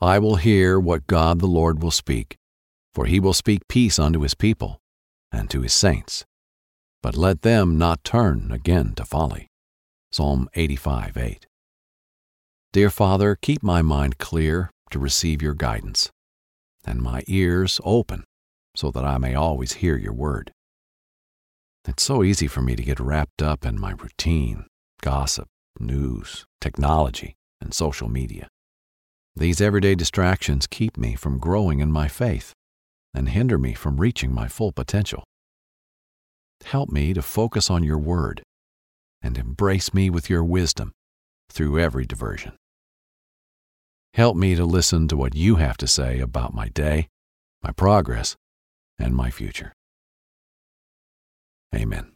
I will hear what God the Lord will speak, for he will speak peace unto his people and to his saints. But let them not turn again to folly. Psalm 85 8. Dear Father, keep my mind clear to receive your guidance, and my ears open so that I may always hear your word. It's so easy for me to get wrapped up in my routine, gossip, news, technology, and social media. These everyday distractions keep me from growing in my faith and hinder me from reaching my full potential. Help me to focus on your word and embrace me with your wisdom through every diversion. Help me to listen to what you have to say about my day, my progress, and my future. Amen.